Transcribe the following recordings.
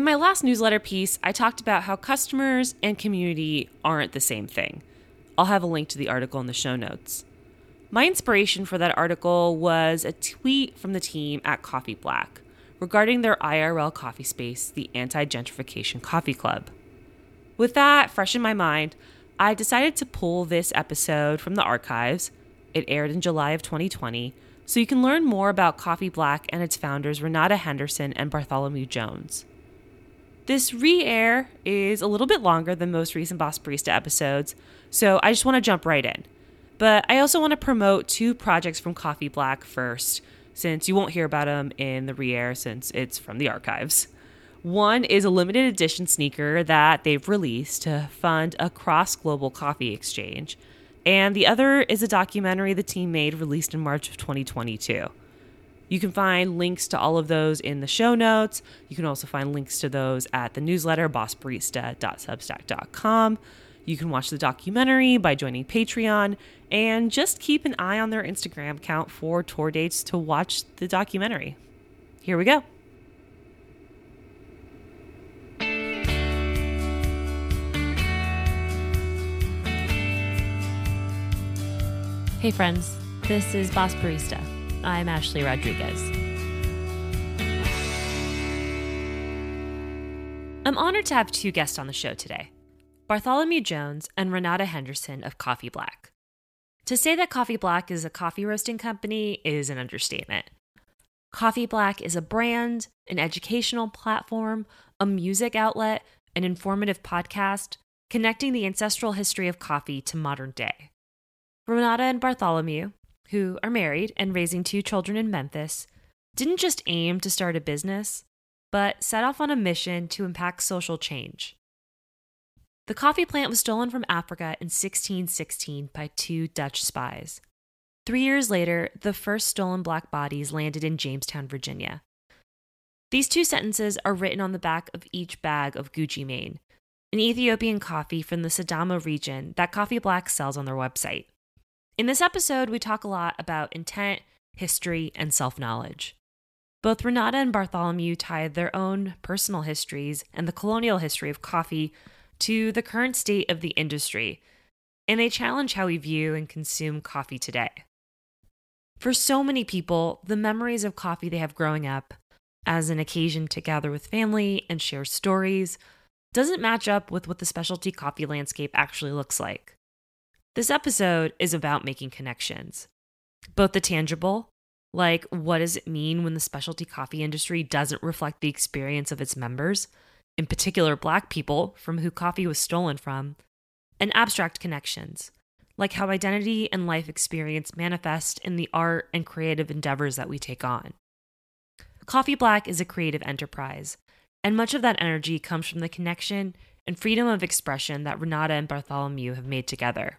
In my last newsletter piece, I talked about how customers and community aren't the same thing. I'll have a link to the article in the show notes. My inspiration for that article was a tweet from the team at Coffee Black regarding their IRL coffee space, the Anti Gentrification Coffee Club. With that fresh in my mind, I decided to pull this episode from the archives. It aired in July of 2020, so you can learn more about Coffee Black and its founders, Renata Henderson and Bartholomew Jones. This re air is a little bit longer than most recent Boss Barista episodes, so I just want to jump right in. But I also want to promote two projects from Coffee Black first, since you won't hear about them in the re air since it's from the archives. One is a limited edition sneaker that they've released to fund a cross global coffee exchange. And the other is a documentary the team made released in March of 2022. You can find links to all of those in the show notes. You can also find links to those at the newsletter, bossbarista.substack.com. You can watch the documentary by joining Patreon and just keep an eye on their Instagram account for tour dates to watch the documentary. Here we go. Hey, friends, this is Boss Barista. I'm Ashley Rodriguez. I'm honored to have two guests on the show today Bartholomew Jones and Renata Henderson of Coffee Black. To say that Coffee Black is a coffee roasting company is an understatement. Coffee Black is a brand, an educational platform, a music outlet, an informative podcast, connecting the ancestral history of coffee to modern day. Renata and Bartholomew, who are married and raising two children in Memphis, didn't just aim to start a business, but set off on a mission to impact social change. The coffee plant was stolen from Africa in 1616 by two Dutch spies. Three years later, the first stolen black bodies landed in Jamestown, Virginia. These two sentences are written on the back of each bag of Gucci Mane, an Ethiopian coffee from the Sidamo region that Coffee Black sells on their website. In this episode, we talk a lot about intent, history, and self knowledge. Both Renata and Bartholomew tied their own personal histories and the colonial history of coffee to the current state of the industry, and they challenge how we view and consume coffee today. For so many people, the memories of coffee they have growing up as an occasion to gather with family and share stories doesn't match up with what the specialty coffee landscape actually looks like. This episode is about making connections, both the tangible, like what does it mean when the specialty coffee industry doesn't reflect the experience of its members, in particular black people from who coffee was stolen from, and abstract connections, like how identity and life experience manifest in the art and creative endeavors that we take on. Coffee Black is a creative enterprise, and much of that energy comes from the connection and freedom of expression that Renata and Bartholomew have made together.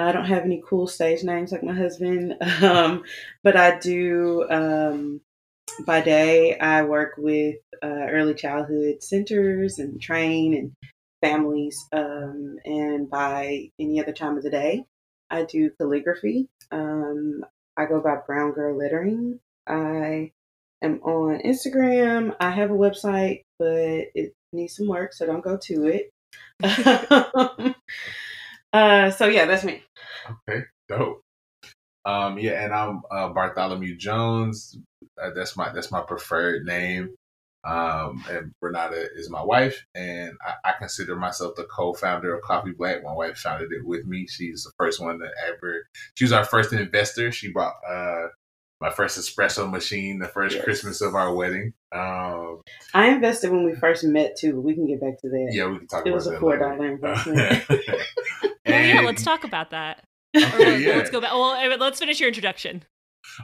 I don't have any cool stage names like my husband, um, but I do. Um, by day, I work with uh, early childhood centers and train and families, um, and by any other time of the day, I do calligraphy. Um, I go by Brown Girl Lettering. I am on Instagram. I have a website, but it needs some work, so don't go to it. uh, so yeah, that's me. Okay. Dope. Um, yeah, and I'm uh, Bartholomew Jones. Uh, that's my that's my preferred name. Um, and Renata is my wife, and I, I consider myself the co-founder of Coffee Black. My wife founded it with me. She's the first one that ever. She was our first investor. She bought uh, my first espresso machine the first Yes. Christmas of our wedding. Um, I invested when we first met too. but We can get back to that. yeah, we can talk It about was a that four later. dollar investment. Yeah, And- let's talk about that. Okay, yeah. let's go back. Well, let's finish your introduction.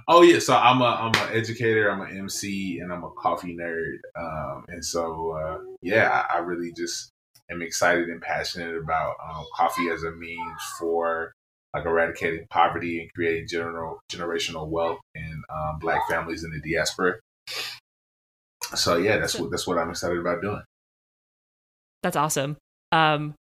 Oh yeah, so I'm a I'm an educator, I'm an MC, and I'm a coffee nerd. Um, and so uh, yeah, I, I, really just am excited and passionate about um, coffee as a means for like eradicating poverty and creating general generational wealth in um, Black families in the diaspora. So yeah, that's what that's what I'm excited about doing. That's awesome. Um,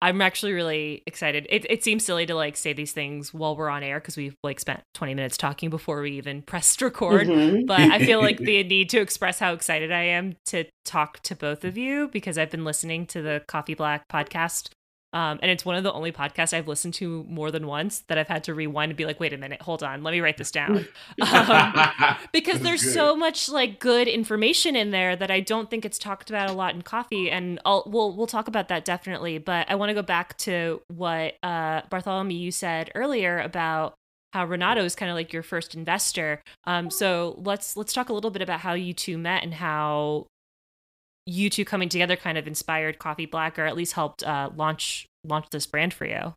I'm actually really excited. It, it seems silly to like say these things while we're on air because we've like spent 20 minutes talking before we even pressed record. Mm-hmm. But I feel like the need to express how excited I am to talk to both of you because I've been listening to the Coffee Black podcast um, and it's one of the only podcasts I've listened to more than once that I've had to rewind and be like, wait a minute, hold on, let me write this down. Um, because there's good. so much like good information in there that I don't think it's talked about a lot in coffee. And I'll, we'll, we'll talk about that definitely. But I want to go back to what uh, Bartholomew you said earlier about how Renata is kind of like your first investor. Um, so let's let's talk a little bit about how you two met and how you two coming together kind of inspired Coffee Black, or at least helped uh, launch launch this brand for you.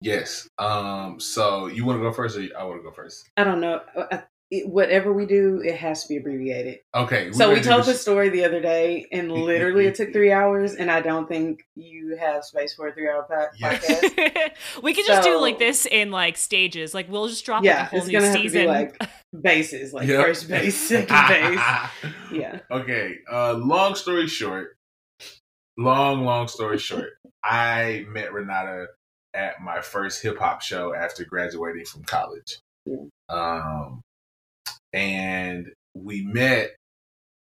Yes. Um. So you want to go first, or I want to go first? I don't know. I, whatever we do, it has to be abbreviated. Okay. So we told the story the other day, and literally it took three hours, and I don't think you have space for a three-hour podcast. Yes. we could so, just do like this in like stages. Like we'll just drop yeah, like a whole new season. like bases, like yep. first base, second base. Yeah. Okay. Uh, long story short. Long, long story short. I met Renata at my first hip hop show after graduating from college. Yeah. Um, and we met.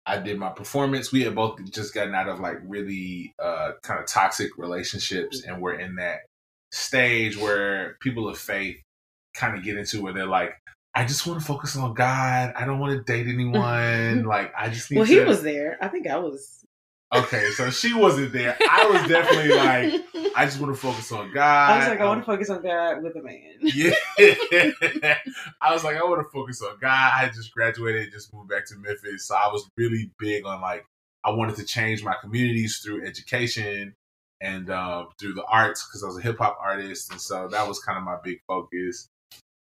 I did my performance. We had both just gotten out of like really uh, kind of toxic relationships, and we're in that stage where people of faith kind of get into where they're like, I just want to focus on God. I don't want to date anyone. like I just need. Well, to... he was there. I think I was Okay, so she wasn't there. I was definitely like, I just want to focus on God. I was like, I want to focus on God with a man. Yeah. I was like, I want to focus on God. I just graduated, just moved back to Memphis. So I was really big on like, I wanted to change my communities through education and um, through the arts because I was a hip hop artist. And so that was kind of my big focus.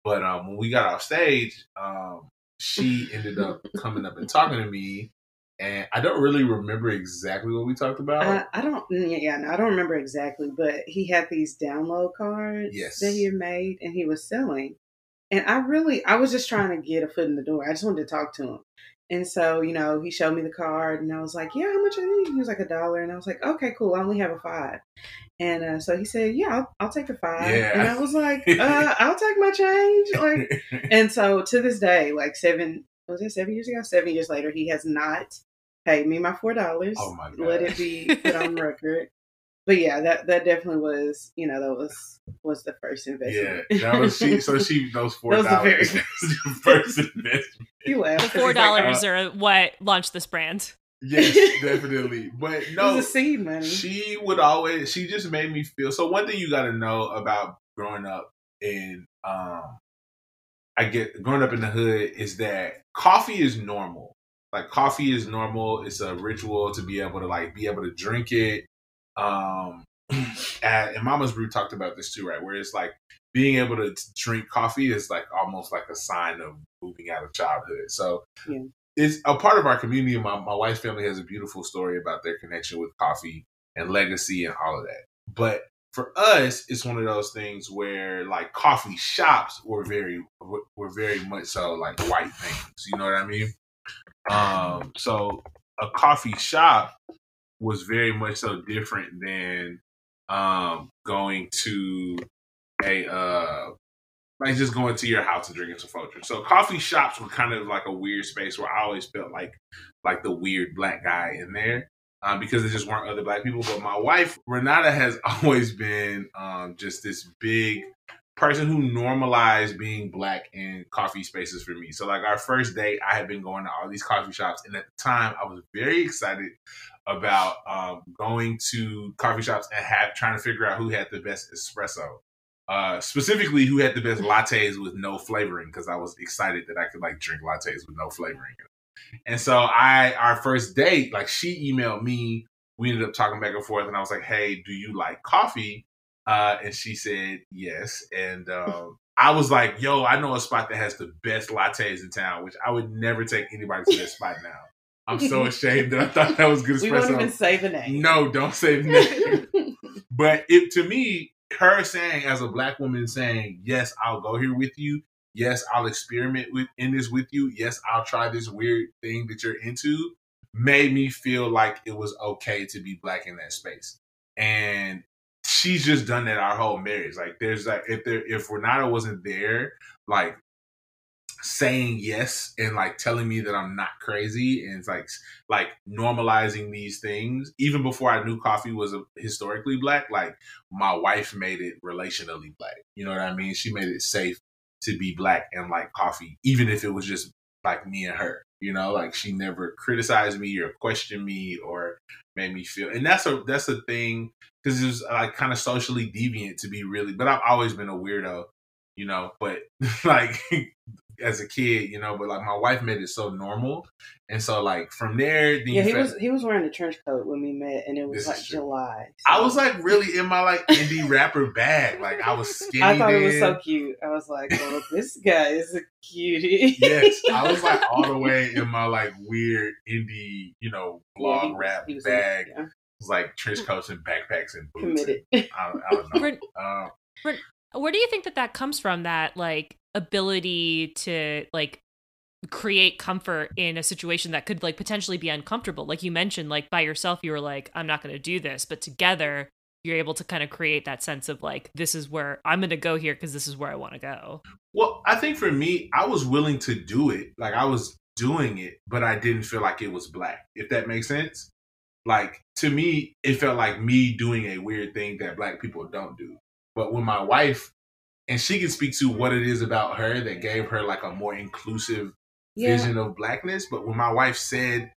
But um, when we got off stage, um, she ended up coming up and talking to me and I don't really remember exactly what we talked about. Uh, I don't, yeah, no, I don't remember exactly, but he had these download cards yes. that he had made, and he was selling. And I really, I was just trying to get a foot in the door. I just wanted to talk to him. And so, you know, he showed me the card, and I was like, "Yeah, how much are these?" He was like a dollar, and I was like, "Okay, cool. I only have a five. And uh, so he said, "Yeah, I'll, I'll take the five. Yeah. And I was like, uh, "I'll take my change." Like, and so to this day, like seven was it seven years ago? Seven years later, he has not paid me my four dollars. Oh my god! Let it be put on record. But yeah, that that definitely was you know that was was the first investment. Yeah, that was she. So she those four dollars. first investment. You laughed. The four dollars like, uh, are what launched this brand. Yes, definitely. But no, it was a seed money. She would always. She just made me feel. So one thing you got to know about growing up in um I get growing up in the hood is that coffee is normal. Like coffee is normal. It's a ritual to be able to like be able to drink it. Um, and Mama's Brew talked about this too, right? Where it's like being able to drink coffee is like almost like a sign of moving out of childhood. So yeah. it's a part of our community. My my wife's family has a beautiful story about their connection with coffee and legacy and all of that. But for us, it's one of those things where like coffee shops were very were very much so like white things. You know what I mean? Um, so a coffee shop was very much so different than um going to a uh like just going to your house and drinking some Folgers. So coffee shops were kind of like a weird space where I always felt like like the weird black guy in there um, because there just weren't other black people. But my wife, Renata, has always been um, just this big person who normalized being black in coffee spaces for me. So like our first date, I had been going to all these coffee shops, and at the time, I was very excited about um, going to coffee shops and have trying to figure out who had the best espresso. Uh, specifically, who had the best lattes with no flavoring? Because I was excited that I could like drink lattes with no flavoring. And so I, our first date, like she emailed me. We ended up talking back and forth, and I was like, "Hey, do you like coffee?" Uh, and she said yes. And um, I was like, yo, I know a spot that has the best lattes in town, which I would never take anybody to that spot now. I'm so ashamed that I thought that was good espresso. We won't even say the name. no, don't say the name. but it to me, her saying as a black woman saying, Yes, I'll go here with you. Yes, I'll experiment with in this with you. Yes, I'll try this weird thing that you're into, made me feel like it was okay to be black in that space. And she's just done that our whole marriage. Like there's like if there if Renata wasn't there, like saying yes and like telling me that I'm not crazy and it's like like normalizing these things even before I knew coffee was a, historically black like my wife made it relationally black. You know what I mean? She made it safe to be black and like coffee even if it was just like me and her you know like she never criticized me or questioned me or made me feel and that's a that's a thing because it was like kind of socially deviant to be really but I've always been a weirdo you know but like as a kid you know but like my wife made it so normal and so like from there then Yeah, he fa- was he was wearing a trench coat when we met, and it was like is true. July. I was like really in my like indie rapper bag like I was skinny I thought it was so cute. I was like, "Well, this guy is a cutie." yes, I was like all the way in my like weird indie, you know, Yeah, blog he rap he was bag. yeah, It was like trench coats and backpacks and boots. committed. And, I, I don't know. Um, where do you think that that comes from that like ability to like create comfort in a situation that could like potentially be uncomfortable like you mentioned like by yourself you were like i'm not going to do this but together you're able to kind of create that sense of like this is where i'm going to go here because this is where i want to go well, I think for me, I was willing to do it. Like I was doing it, but I didn't feel like it was black. If that makes sense. Like to me, it felt like me doing a weird thing that black people don't do. But when my wife, and she can speak to what it is about her that gave her like a more inclusive Yeah, vision of blackness. But when my wife said,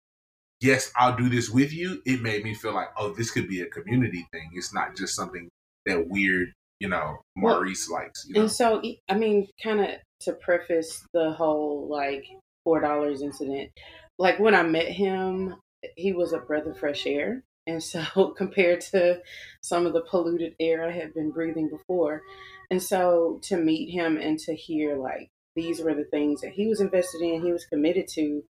Yes, I'll do this with you, it made me feel like, oh, this could be a community thing. It's not just something that weird, you know, Well, Maurice likes. You know? and so I mean, kind of to preface the whole like four dollars incident. Like when I met him, he was a breath of fresh air, and so compared to some of the polluted air I had been breathing before, and so to meet him and to hear like these were the things that he was invested in, he was committed to,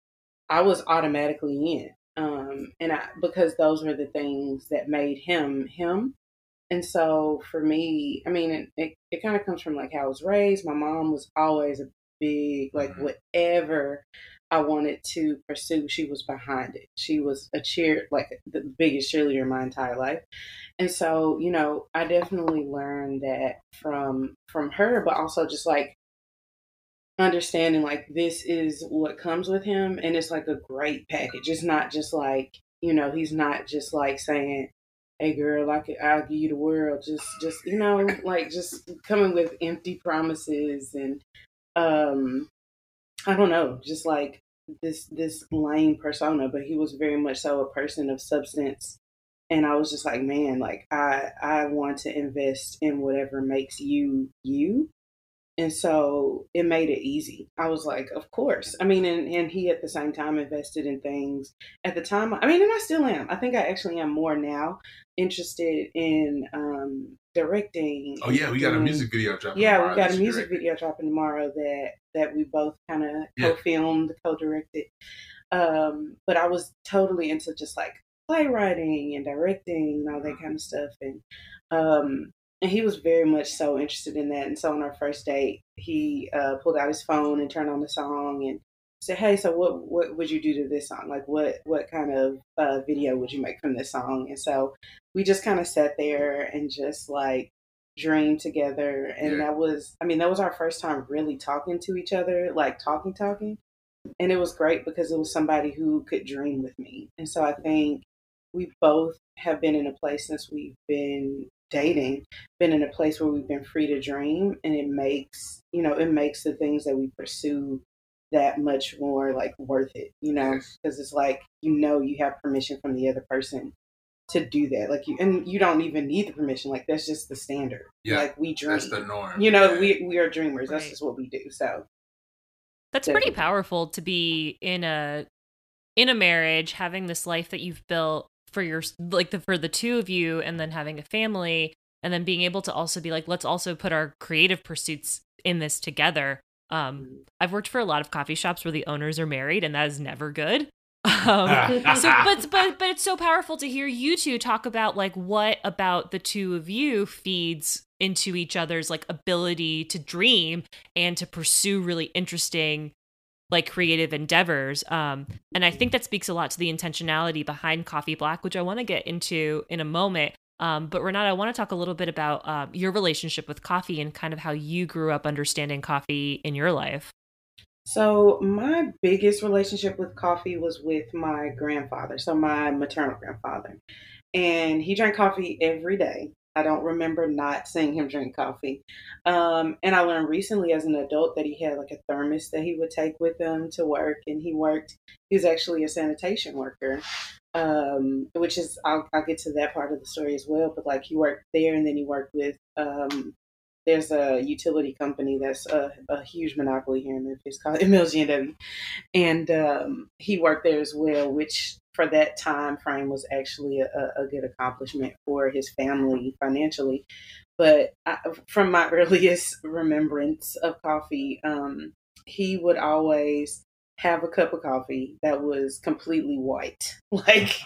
I was automatically in. Um, and I because those were the things that made him him. And so for me, I mean, it, it, it kind of comes from like how I was raised. My mom was always a big, like, Mhm. whatever I wanted to pursue, she was behind it. She was a cheer, like the biggest cheerleader in my entire life. And so, you know, I definitely learned that from from her, but also just like understanding like this is what comes with him and it's like a great package. It's not just like, you know, he's not just like saying, Hey girl, I could I'll give you the world. Just just you know, like just coming with empty promises and um I don't know, just like this this lame persona, but he was very much so a person of substance. And I was just like, man, like I I want to invest in whatever makes you you. And so it made it easy. I was like, of course. I mean, and, and he at the same time invested in things at the time. I mean, and I still am. I think I actually am more now interested in um, directing. oh yeah, we got a music video dropping. yeah, we got a music video dropping tomorrow that that we both kind of Yeah. co-filmed, co-directed. Um, but I was totally into just like playwriting and directing and all that kind of stuff, and um, and he was very much so interested in that. And so on our first date, he uh, pulled out his phone and turned on the song and said, "Hey, so what what would you do to this song? Like, what what kind of uh, video would you make from this song?" And so we just kind of sat there and just like dreamed together, and Yeah. that was, I mean, that was our first time really talking to each other, like talking, talking, and it was great because it was somebody who could dream with me, and so I think we both have been in a place since we've been dating been in a place where we've been free to dream. And it makes you know it makes the things that we pursue that much more like worth it you know? Yes. because it's like you know you have permission from the other person to do that like you and you don't even need the permission like that's just the standard Yeah, like we dream That's the norm. you know Yeah. we we are dreamers that's just what we do so That's pretty powerful to be in a in a marriage, having this life that you've built for your like the for the two of you, and then having a family, and then being able to also be like, let's also put our creative pursuits in this together. Um, Mm-hmm. I've worked for a lot of coffee shops where the owners are married, and that is never good. Um, so, but but but it's so powerful to hear you two talk about like what about the two of you feeds into each other's like ability to dream and to pursue really interesting like creative endeavors. Um and i think that speaks a lot to the intentionality behind coffee black which i want to get into in a moment. Um but renata i want to talk a little bit about um, your relationship with coffee and kind of how you grew up understanding coffee in your life So my biggest relationship with coffee was with my grandfather, so my maternal grandfather. And he drank coffee every day. I don't remember not seeing him drink coffee. Um, and I learned recently as an adult that he had like a thermos that he would take with him to work. And he worked, he was actually a sanitation worker, um, which is, I'll, I'll get to that part of the story as well. But like he worked there and then he worked with um, there's a utility company that's a, a huge monopoly here in Memphis called MLGNW, and um, he worked there as well, which for that time frame was actually a, a good accomplishment for his family financially. But I, from my earliest remembrance of coffee, um, he would always have a cup of coffee that was completely white, like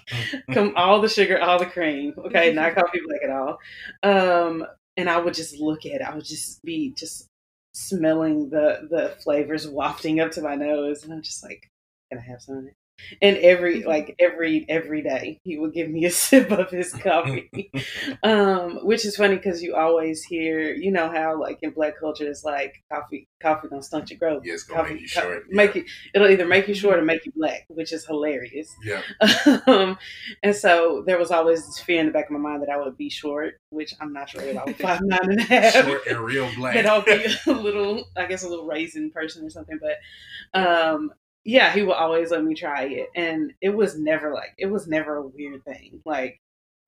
com- all the sugar, all the cream. Okay, not coffee black at all. Um, and I would just look at it. I would just be just smelling the the flavors wafting up to my nose, and I'm just like, "Can I have some of it?" And every like every every day, he would give me a sip of his coffee, um, which is funny because you always hear, you know how like in black culture, it's like coffee coffee gonna stunt your growth. Yeah, coffee make you short, make yeah. you. It'll either make you short or make you black, which is hilarious. Yeah. um, and so there was always this fear in the back of my mind that I would be short, which I'm not sure I five nine and a half. Short and real black. that I'll be a little, I guess, a little raisin person or something. But um, yeah, he would always let me try it, and it was never like it was never a weird thing. Like,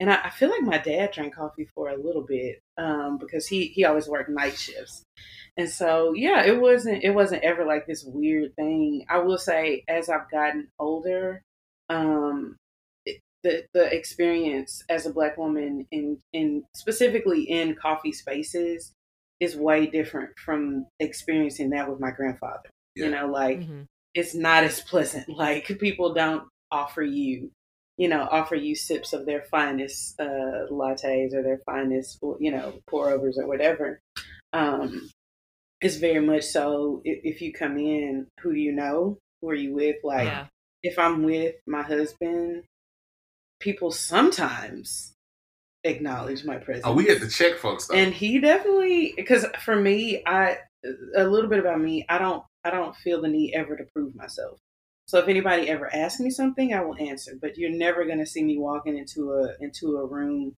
and I, I feel like my dad drank coffee for a little bit um, because he he always worked night shifts. And so, yeah, it wasn't it wasn't ever like this weird thing. I will say, as I've gotten older, um, it- the the experience as a black woman in in specifically in coffee spaces is way different from experiencing that with my grandfather. Yeah. You know, like Mhm. It's not as pleasant. Like people don't offer you, you know, offer you sips of their finest uh, lattes or their finest, you know, pour overs or whatever. Um, it's very much so. If, if you come in, who do you know? Who are you with? Like, yeah if I'm with my husband, people sometimes acknowledge my presence. Oh, we get to check folks though. and he definitely because for me, I a little bit about me. I don't I don't feel the need ever to prove myself. So if anybody ever asks me something, I will answer. But you're never going to see me walking into a into a room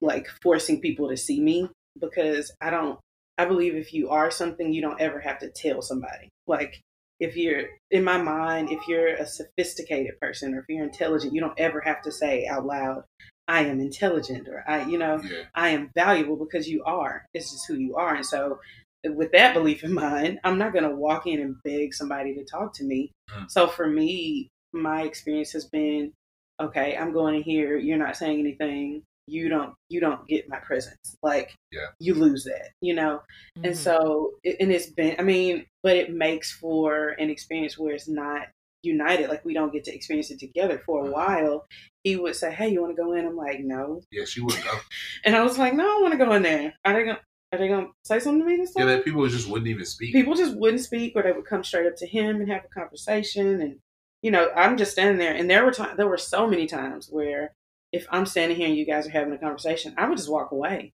like forcing people to see me because I don't. I believe if you are something, you don't ever have to tell somebody. Like if you're in my mind, if you're a sophisticated person or if you're intelligent, you don't ever have to say out loud, "I am intelligent" or "I," you know. yeah. I am valuable because you are. It's just who you are. And so, with that belief in mind, I'm not going to walk in and beg somebody to talk to me. Mm. So, for me, my experience has been okay, I'm going in here, you're not saying anything. You don't, you don't get my presence. Like, Yeah. you lose that, you know. And Mhm. so, and it's been, I mean, but it makes for an experience where it's not united. Like, we don't get to experience it together for a Mhm. while. He would say, "Hey, you want to go in?" I'm like, "No," Yeah, she wouldn't go. and I was like, no, I want to go in there. i they gonna Are they gonna say something to me this Yeah, that people just wouldn't even speak. People just wouldn't speak, or they would come straight up to him and have a conversation. And you know, I'm just standing there, and there were times, there were so many times where if I'm standing here and you guys are having a conversation, I would just walk away.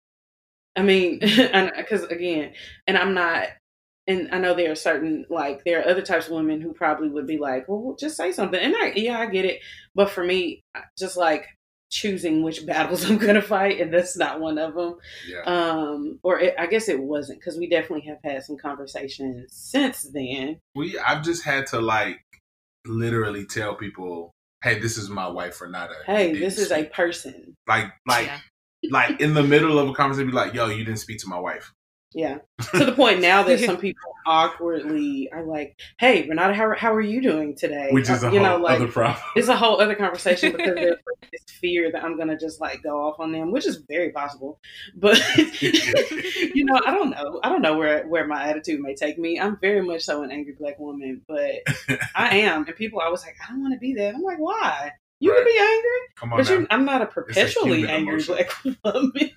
I mean, because uh, again, and I'm not. And I know there are certain like there are other types of women who probably would be like, well, just say something. And I, yeah, I get it. But for me, just like choosing which battles I'm going to fight, and that's not one of them. Yeah. Um, or it, I guess it wasn't because we definitely have had some conversations since then. we I've just had to like literally tell people, "Hey, this is my wife Renata." Hey, You didn't this is a person. like like Yeah. like in the middle of a conversation, be like, "Yo, you didn't speak to my wife." Yeah. To the point now that some people awkwardly are like, "Hey, Renata, how, how are you doing today?" Which is a Uh, you whole know, like, other problem. It's a whole other conversation because there's this fear that I'm gonna just like go off on them, which is very possible. But you know, I don't know. I don't know where where my attitude may take me. I'm very much so an angry black woman, but I am. And people always like, I don't want to be that. I'm like, why? You Right. can be angry, Come on but you, I'm not a perpetually human angry emotion. black woman.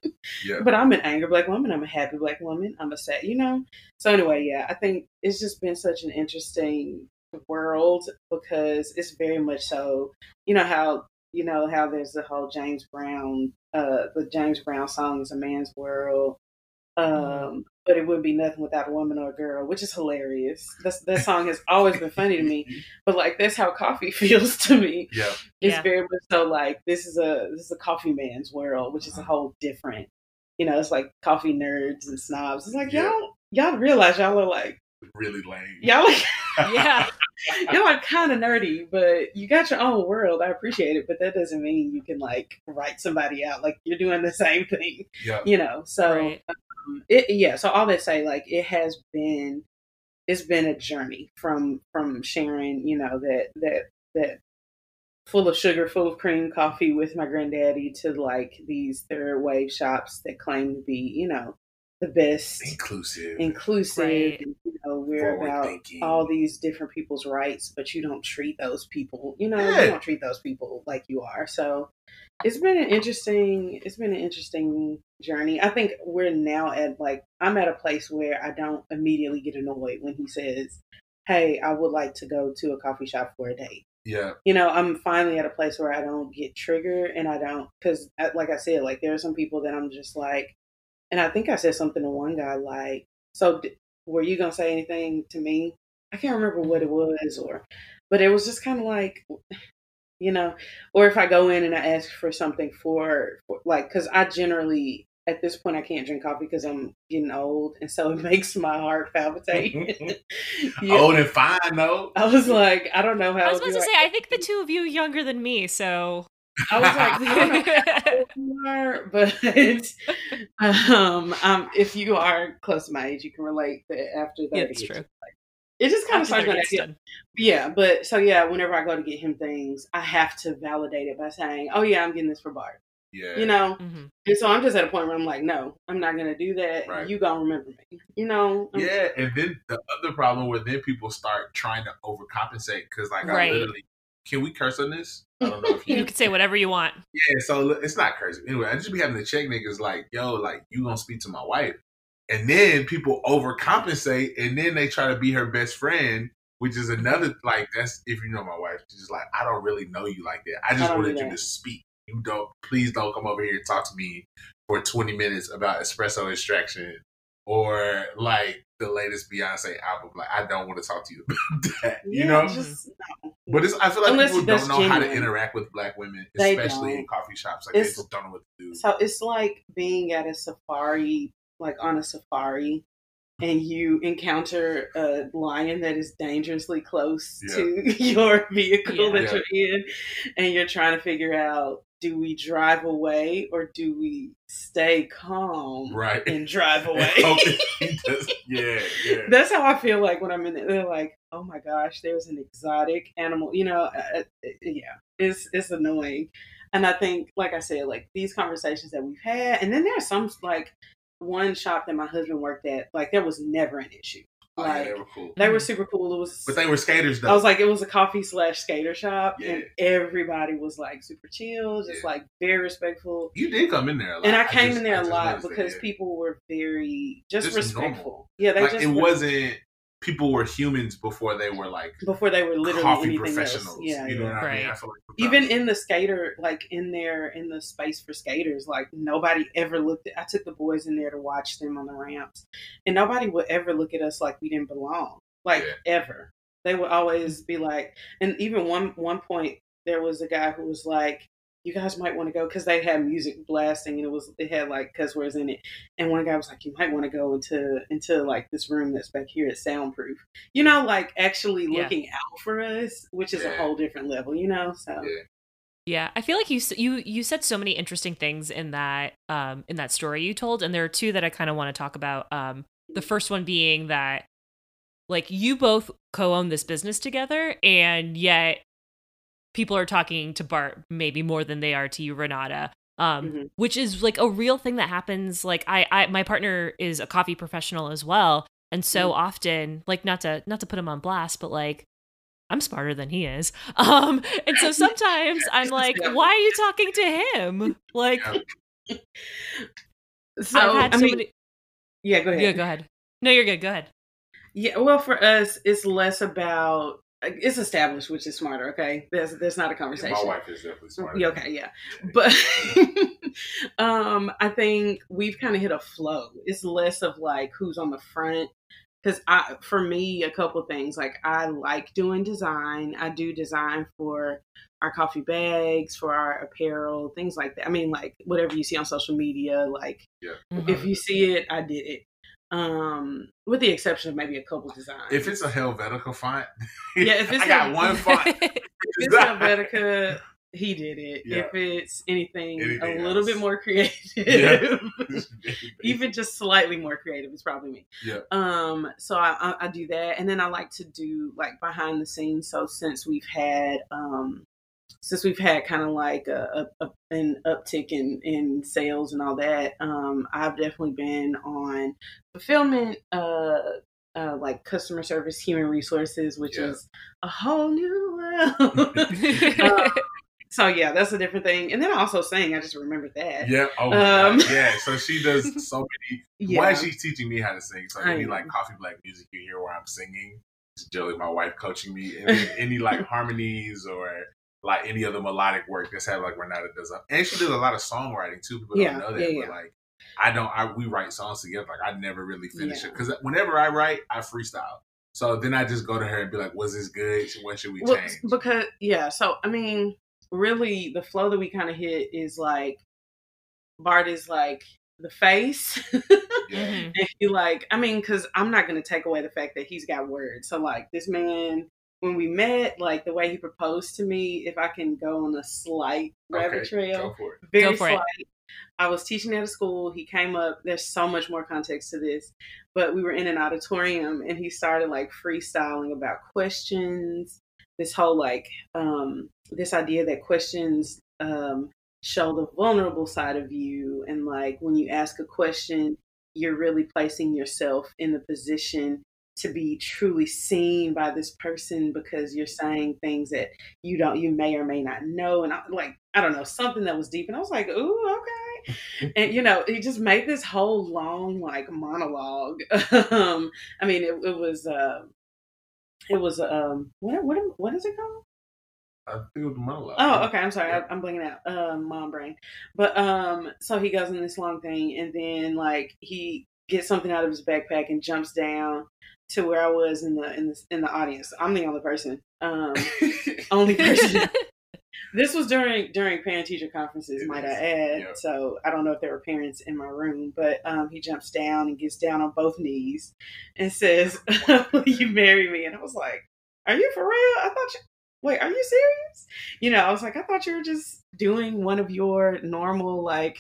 yeah. But I'm an angry black woman. I'm a happy black woman. I'm a sad, you know. So anyway, yeah, I think it's just been such an interesting world because it's very much so. You know how you know how there's the whole James Brown, uh, the James Brown song is a man's world. Um, but it wouldn't be nothing without a woman or a girl, which is hilarious. That's, that song has always been funny to me. But like that's how coffee feels to me. Yeah. It's Yeah. very much so like this is a this is a coffee man's world, which is a whole different. You know, it's like coffee nerds and snobs. It's like Yeah. y'all y'all realize y'all are like Really lame. y'all like Yeah. you're like kind of nerdy, but you got your own world. I appreciate it, but that doesn't mean you can like write somebody out like you're doing the same thing. Yeah. You know, so Right. um, it yeah. So all that say like it has been it's been a journey from from sharing you know that that that full of sugar, full of cream coffee with my granddaddy to like these third wave shops that claim to be, you know, the best, Inclusive. inclusive, Right. and, you know, we're Forward about thinking. all these different people's rights, but you don't treat those people, you know, Yeah. you don't treat those people like you are. So it's been an interesting, it's been an interesting journey. I think we're now at like, I'm at a place where I don't immediately get annoyed when he says, Hey, I would like to go to a coffee shop for a date yeah. you know, I'm finally at a place where I don't get triggered and I don't, because uh, like I said, like there are some people that I'm just like, and I think I said something to one guy like, so d- were you going to say anything to me? I can't remember what it was or, but it was just kind of like, you know, or if I go in and I ask for something for, for like, because I generally, at this point, I can't drink coffee because I'm getting old, and so it makes my heart palpitate. Yeah. Old and fine though. I was like, I don't know how. I was old about to are. say, I think the two of you are younger than me, so I was like, I don't know how old you are, but um, um, if you are close to my age, you can relate that after that. yeah, that's true. It just kind of After starts they're when I it's get, done. yeah, but so yeah, whenever I go to get him things, I have to validate it by saying, "Oh yeah, I'm getting this for Bart," Yeah. you know. Mhm. And so I'm just at a point where I'm like, "No, I'm not gonna do that. Right. You gonna remember me, you know?" I'm- Yeah, and then the other problem where then people start trying to overcompensate because, like, I literally can we curse on this? I don't know if you. You can say whatever you want. yeah, so it's not crazy. Anyway, I just be having to check niggas like, yo, like you gonna speak to my wife, and then people overcompensate, and then they try to be her best friend, which is another like that's if you know my wife, she's just like, I don't really know you like that. I I just don't wanted do you to speak. You don't please don't come over here and talk to me for twenty minutes about espresso extraction or like the latest Beyonce album. Like I don't want to talk to you about that. You know? just no. But it's, I feel like Unless people don't know how to interact with black women, especially in coffee shops. Like It's- they just don't know what to do. So it's like being at a safari, like on a safari, and you encounter a lion that is dangerously close Yeah. to your vehicle Yeah. that Yeah. you're in, and you're trying to figure out do we drive away or do we stay calm right. and drive away? Yeah, yeah. That's how I feel like when I'm in it. They're like, "Oh my gosh, there's an exotic animal." You know, uh, uh, yeah, it's it's annoying. And I think, like I said, like these conversations that we've had, and then there's some like one shop that my husband worked at. Like there was never an issue. Yeah, Like they were cool. they were super cool. It was, But they were skaters though. I was like, it was a coffee slash skater shop, and everybody was like super chill, just Yeah. like very respectful. you did come in there a lot. And I came just- in there I a lot that, because yeah. people were very just, Just respectful. normal. Yeah, they like just it were- wasn't people were humans before they were like before they were literally coffee anything professionals. else. Yeah, you know yeah. what I mean? I feel like Even in the skater, like in there, in the space for skaters, like nobody ever looked at. I took the boys in there to watch them on the ramps, and nobody would ever look at us like we didn't belong, like Yeah. ever. They would always be like, and even one one point there was a guy who was like, "You guys might want to go," because they had music blasting and it was they had like cuss words in it, and one guy was like, "You might want to go into into like this room that's back here. It's soundproof." You know, like actually Yeah. looking out for us, which is a whole different level. You know, so Yeah. Yeah, I feel like you you you said so many interesting things in that um in that story you told, and there are two that I kind of want to talk about. Um, the first one being that like you both co-own this business together, and yet people are talking to Bart maybe more than they are to you, Renata. Um, mm-hmm. which is like a real thing that happens. Like I, I, my partner is a coffee professional as well, and so mm-hmm. often, like not to not to put him on blast, but like I'm smarter than he is. Um, and so sometimes I'm like, why are you talking to him? Like, so i mean, yeah, go ahead. Yeah, go ahead. No, you're good. Go ahead. Yeah, well, for us, it's less about it's established which is smarter. Okay, there's there's not a conversation. Yeah, my wife is definitely smarter. Yeah, okay, yeah, but um, I think we've kind of hit a flow. It's less of like who's on the front because I, for me, a couple things like I like doing design. I do design for our coffee bags, for our apparel, things like that. I mean, like whatever you see on social media, like yeah. mm-hmm. if you see it, I did it. Um, with the exception of maybe a couple designs. If it's a Helvetica font, yeah, if it's I got one font. if it's Helvetica, he did it. Yeah. If it's anything, anything a little else. bit more creative, yeah. even just slightly more creative, it's probably me. Yeah. Um. So I, I, I do that, and then I like to do like behind the scenes. So since we've had um, since we've had kind of like a, a, an uptick in in sales and all that, um, I've definitely been on fulfillment. Uh, uh, like customer service, human resources, which yeah. is a whole new world. uh, so yeah, that's a different thing. And then also sing, I just remembered that. Yeah. Oh um, yeah. So she does so many. Yeah. Why she's teaching me how to sing? So any like coffee black music you hear where I'm singing, it's Joey, my wife, coaching me. Any, any like harmonies or like any other melodic work that's had like Renata does. Up. And she does a lot of songwriting too. People yeah, don't know that, yeah, but like I don't. I we write songs together. Like I never really finish it because whenever I write, I freestyle. So then I just go to her and be like, "Was this good? What should we well, change?" Because yeah, so I mean, really the flow that we kind of hit is like Bart is like the face. Mm-hmm. and he like, I mean, because I'm not going to take away the fact that he's got words. So like this man, when we met, like the way he proposed to me, if I can go on a slight rabbit okay, trail, very slight. It. I was teaching at a school. He came up. There's so much more context to this, but we were in an auditorium, and he started like freestyling about questions. This whole like um, this idea that questions um, show the vulnerable side of you and like when you ask a question you're really placing yourself in the position to be truly seen by this person because you're saying things that you don't you may or may not know and I, like i don't know something that was deep and i was like ooh okay and you know he just made this whole long like monologue um i mean it, it was uh it was um what what what is it called I think it was monologue. Oh, okay. I'm sorry. Yeah. I, am blanking out. Um, mom brain. But um, so he goes in this long thing, and then like he gets something out of his backpack and jumps down to where I was in the in the in the audience. I'm the only person. Um, only person. this was during during parent teacher conferences, it might is. I add. Yep. So I don't know if there were parents in my room, but um, he jumps down and gets down on both knees and says, "Will you marry me?" And I was like, "Are you for real? I thought you." wait, are you serious? You know, I was like, I thought you were just doing one of your normal, like,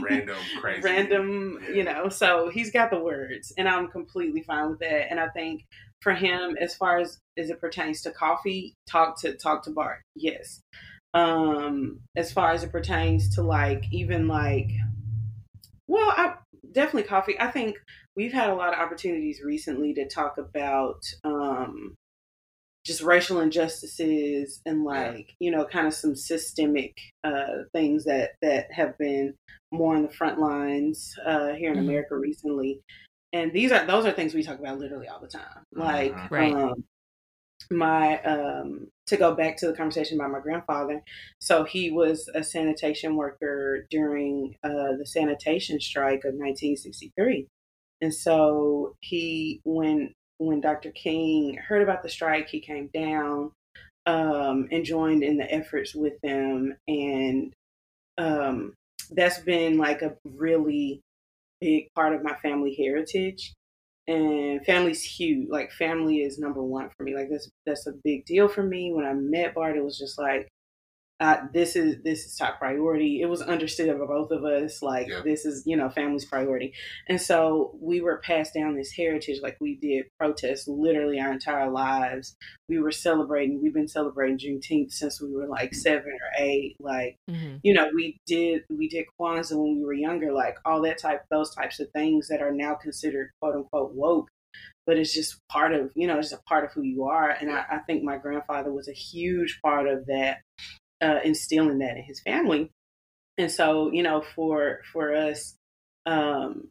random, crazy, random, yeah. you know. So he's got the words, and I'm completely fine with that. And I think for him, as far as as it pertains to coffee, talk to talk to Bart, yes. Um, as far as it pertains to like even like, well, I definitely coffee. I think we've had a lot of opportunities recently to talk about um just racial injustices and like you know kind of some systemic uh, things that that have been more on the front lines uh, here in mm-hmm. America recently. And these are those are things we talk about literally all the time. Like mm-hmm. right. um, my um, to go back to the conversation about my grandfather. So he was a sanitation worker during uh, the sanitation strike of 1963. And so he, when when Dr. King heard about the strike, he came down um, and joined in the efforts with them. And um, that's been like a really big part of my family heritage. And family's huge. Like family is number one for me. Like that's that's a big deal for me. When I met Bart, it was just like uh, this is this is top priority. It was understood by both of us, like Yeah. this is you know family's priority, and so we were passed down this heritage. Like we did protests literally our entire lives. We were celebrating. We've been celebrating Juneteenth since we were like seven or eight. Like Mhm. you know, we did we did Kwanzaa when we were younger, like all that type, those types of things that are now considered quote unquote woke, but it's just part of you know, it's just a part of who you are. And I, I think my grandfather was a huge part of that, uh, instilling that in his family. And so, you know, for for us, um,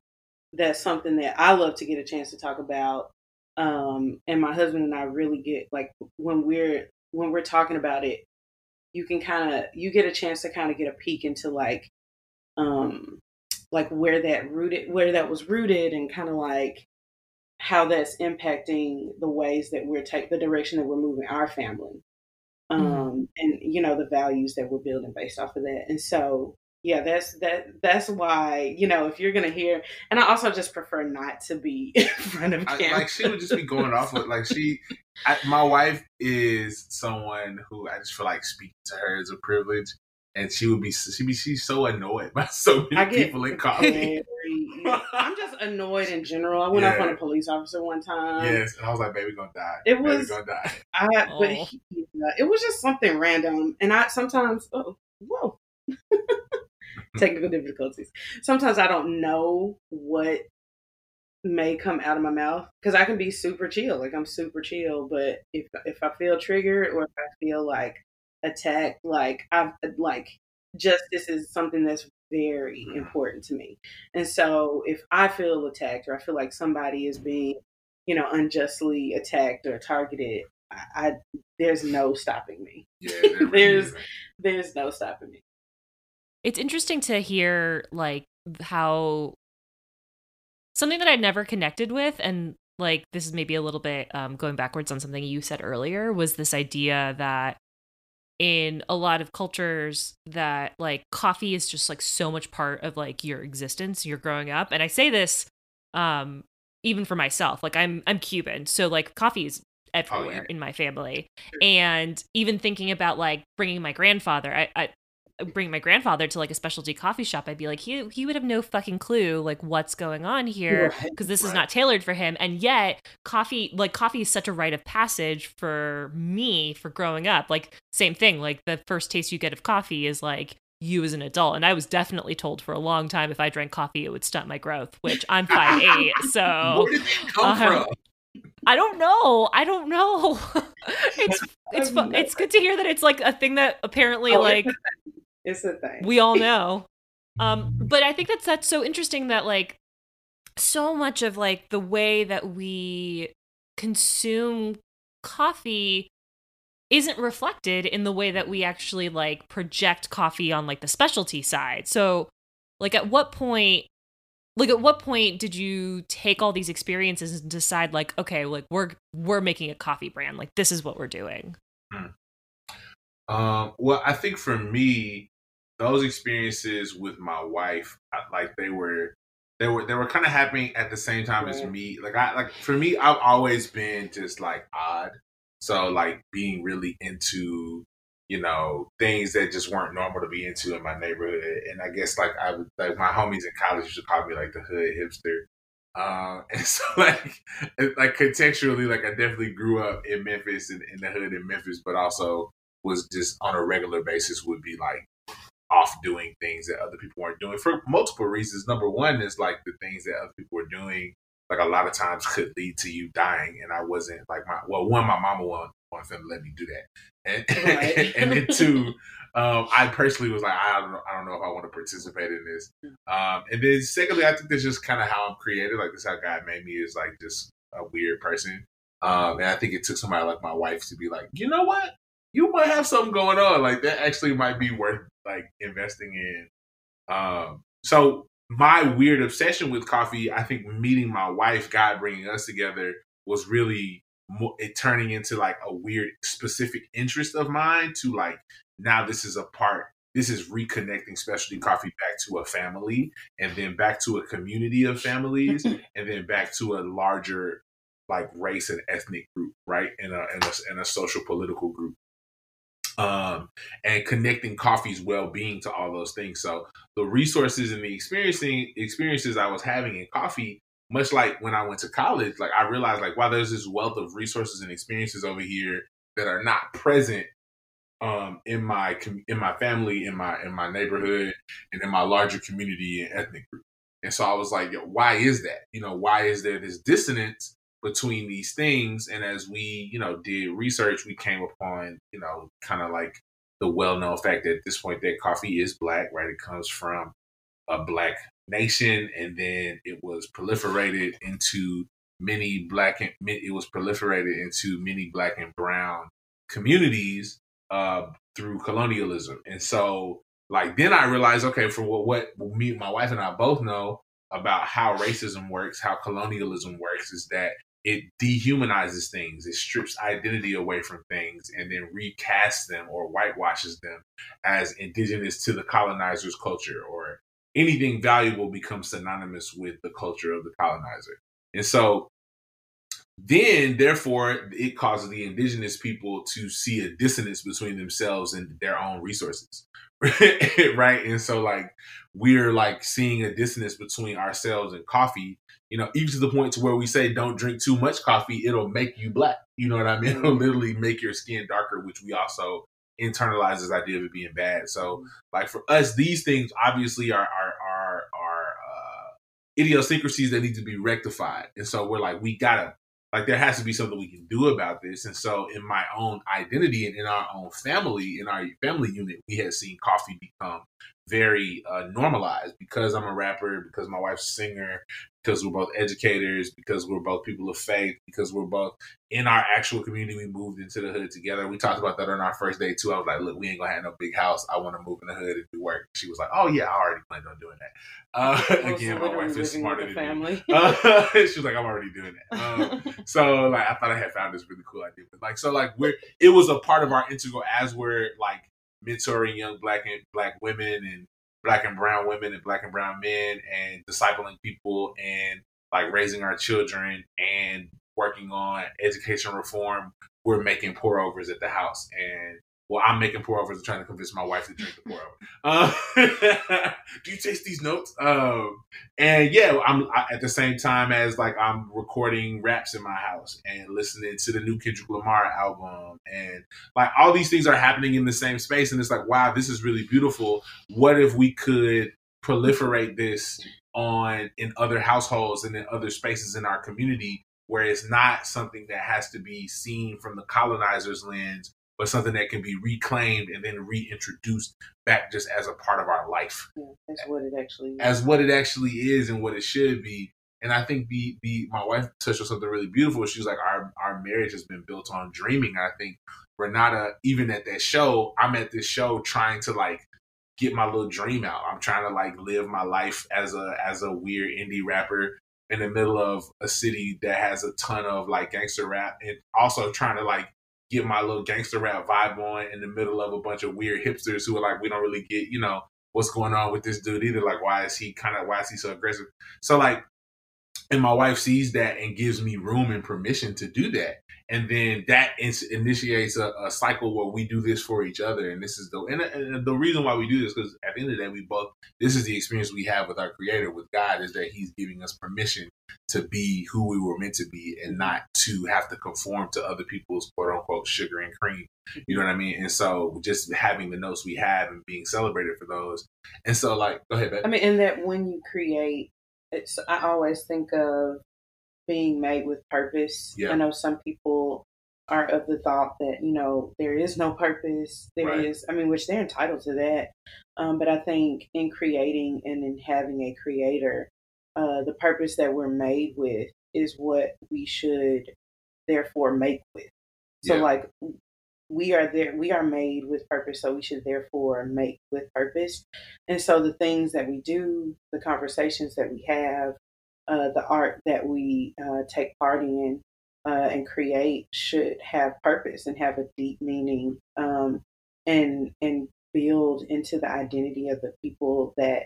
that's something that I love to get a chance to talk about. Um, and my husband and I really get like when we're when we're talking about it, you can kind of you get a chance to kind of get a peek into like um like where that rooted where that was rooted and kind of like how that's impacting the ways that we're take the direction that we're moving our family um Mhm. and you know the values that we're building based off of that and so yeah that's that that's why you know if you're gonna hear and i also just prefer not to be in front of I, camera like she would just be going off with like she. I, my wife is someone who I just feel like speaking to her is a privilege, and she would be she be she's so annoyed by so many get people in coffee. Very- I'm just annoyed in general. I went up on a police officer one time. yes, and I was like, "Baby, gonna die. It Baby was- gonna die." I Oh. but he, uh, it was just something random, and I sometimes oh whoa technical difficulties. Sometimes I don't know what may come out of my mouth because I can be super chill, like I'm super chill, but if if I feel triggered or if I feel like attacked, like I've like just this is something that's very Mhm. important to me, and so if I feel attacked or I feel like somebody is being you know unjustly attacked or targeted, I, I there's no stopping me. Yeah, There's- is. There's no stopping me. It's interesting to hear like how something that I'd never connected with and like this is maybe a little bit um, going backwards on something you said earlier was this idea that in a lot of cultures that like coffee is just like so much part of like your existence you're growing up. And i say this um even for myself like i'm i'm cuban so like coffee is everywhere yeah. in my family. And even thinking about like bringing my grandfather i i bring my grandfather to like a specialty coffee shop i'd be like he he would have no fucking clue like what's going on here Right. because this is not tailored for him. And yet coffee like coffee is such a rite of passage for me for growing up. Like same thing like the first taste you get of coffee is like you as an adult. And i was definitely told for a long time if i drank coffee it would stunt my growth which i'm 5'8 so Where did that come uh, from? i don't know. I don't know. It's it's it's good to hear that it's like a thing that apparently Oh, like It's a thing. we all know. Um but i think that's that's so interesting that like so much of like the way that we consume coffee isn't reflected in the way that we actually like project coffee on like the specialty side. So like at what point like at what point did you take all these experiences and decide like okay like we're we're making a coffee brand. Like this is what we're doing. Um, well, I think for me, those experiences with my wife, I- like they were, they were, they were kind of happening at the same time as me. Like I, like for me, I've always been just like odd. So like being really into, you know, things that just weren't normal to be into in my neighborhood. And I guess like I would, like my homies in college used to call me like the hood hipster. Um, and so like, like contextually, like I definitely grew up in Memphis and in the hood in Memphis, but also was just on a regular basis would be like off doing things that other people weren't doing for multiple reasons. Number one is like the things that other people were doing, like a lot of times could lead to you dying. And I wasn't like my, well, one, my mama wasn't, wasn't finna let me do that. And, Right. and then two, um, I personally was like, I don't know, I don't know if I want to participate in this. Um, and then secondly, I think that's just kind of how I'm created. Like this is how God made me is like just a weird person. Um, and I think it took somebody like my wife to be like, you know what? You might have something going on. Like that actually might be worth like investing in. Um, so my weird obsession with coffee, I think meeting my wife, God bringing us together, was really mo- it turning into like a weird specific interest of mine to like now this is a part this is reconnecting specialty coffee back to a family and then back to a community of families and then back to a larger like race and ethnic group right in a in a, in a social political group um, and connecting coffee's well-being to all those things. So the resources and the experiencing experiences I was having in coffee, much like when I went to college, like I realized like wow, there's this wealth of resources and experiences over here that are not present um, in my in my family, in my in my neighborhood, and in my larger community and ethnic group. And so I was like, why is that? You know, why is there this dissonance between these things? And as we, you know, did research, we came upon, you know, kind of like the well-known fact that at this point that coffee is black, right? It comes from a black nation, and then it was proliferated into many black and it was proliferated into many black and brown communities uh, through colonialism. And so, like, then I realized, okay, for what, what me, my wife, and I both know about how racism works, how colonialism works, is that it dehumanizes things. It strips identity away from things and then recasts them or whitewashes them as indigenous to the colonizer's culture or anything valuable becomes synonymous with the culture of the colonizer. And so then therefore it causes the indigenous people to see a dissonance between themselves and their own resources right and so like we're like seeing a dissonance between ourselves and coffee you know even to the point to where we say don't drink too much coffee it'll make you black. You know what i mean? It'll literally make your skin darker which we also internalize this idea of it being bad. So like for us these things obviously are are are, are uh, idiosyncrasies that need to be rectified. And so we're like we gotta like there has to be something we can do about this. And so in my own identity and in our own family, in our family unit, we had seen coffee become very uh, normalized because I'm a rapper, because my wife's a singer, because we're both educators, because we're both people of faith, because we're both in our actual community. We moved into the hood together. We talked about that on our first day too. I was like, look, we ain't gonna have no big house. I want to move in the hood and do work. She was like, oh yeah, I already planned on doing that. Uh, again, my wife is smarter than family. me. Uh, she was like, I'm already doing that. Um, so like, I thought I had found this really cool idea. But like, so like, we're it was a part of our integral as we're like mentoring young black and black women and black and brown women and black and brown men and discipling people and like raising our children and working on education reform we're making pour overs at the house. And well, I'm making pour overs and trying to convince my wife to drink the pour over. Uh, do you taste these notes? Um, and yeah, I'm I, at the same time as like I'm recording raps in my house and listening to the new Kendrick Lamar album, and like all these things are happening in the same space. And it's like, wow, this is really beautiful. What if we could proliferate this on in other households and in other spaces in our community where it's not something that has to be seen from the colonizer's lens but something that can be reclaimed and then reintroduced back just as a part of our life. Yeah, as what it actually is. As what it actually is and what it should be. And I think the the my wife touched on something really beautiful. She's like, our our marriage has been built on dreaming. I think Renata, uh, even at that show, I'm at this show trying to like get my little dream out. I'm trying to like live my life as a as a weird indie rapper in the middle of a city that has a ton of like gangster rap and also trying to like get my little gangster rap vibe on in the middle of a bunch of weird hipsters who are like, we don't really get, you know, what's going on with this dude either. Like, why is he kind of, why is he so aggressive? So, like, and my wife sees that and gives me room and permission to do that. And then that in- initiates a, a, cycle where we do this for each other. And this is the and, and the reason why we do this because at the end of the day we both this is the experience we have with our creator with god is that he's giving us permission to be who we were meant to be and not to have to conform to other people's quote unquote sugar and cream. You know what i mean? And so just having the notes we have and being celebrated for those. And so like go ahead babe. i mean and that when you create it's i always think of being made with purpose. Yeah. I know some people are of the thought that you know there is no purpose. There right. is, I mean, which they're entitled to that. Um, but I think in creating and in having a creator, uh, the purpose that we're made with is what we should therefore make with. So, yeah. like, we are there, we are made with purpose, so we should therefore make with purpose. And so, the things that we do, the conversations that we have, uh, the art that we uh, take part in uh, and create should have purpose and have a deep meaning um, and and build into the identity of the people that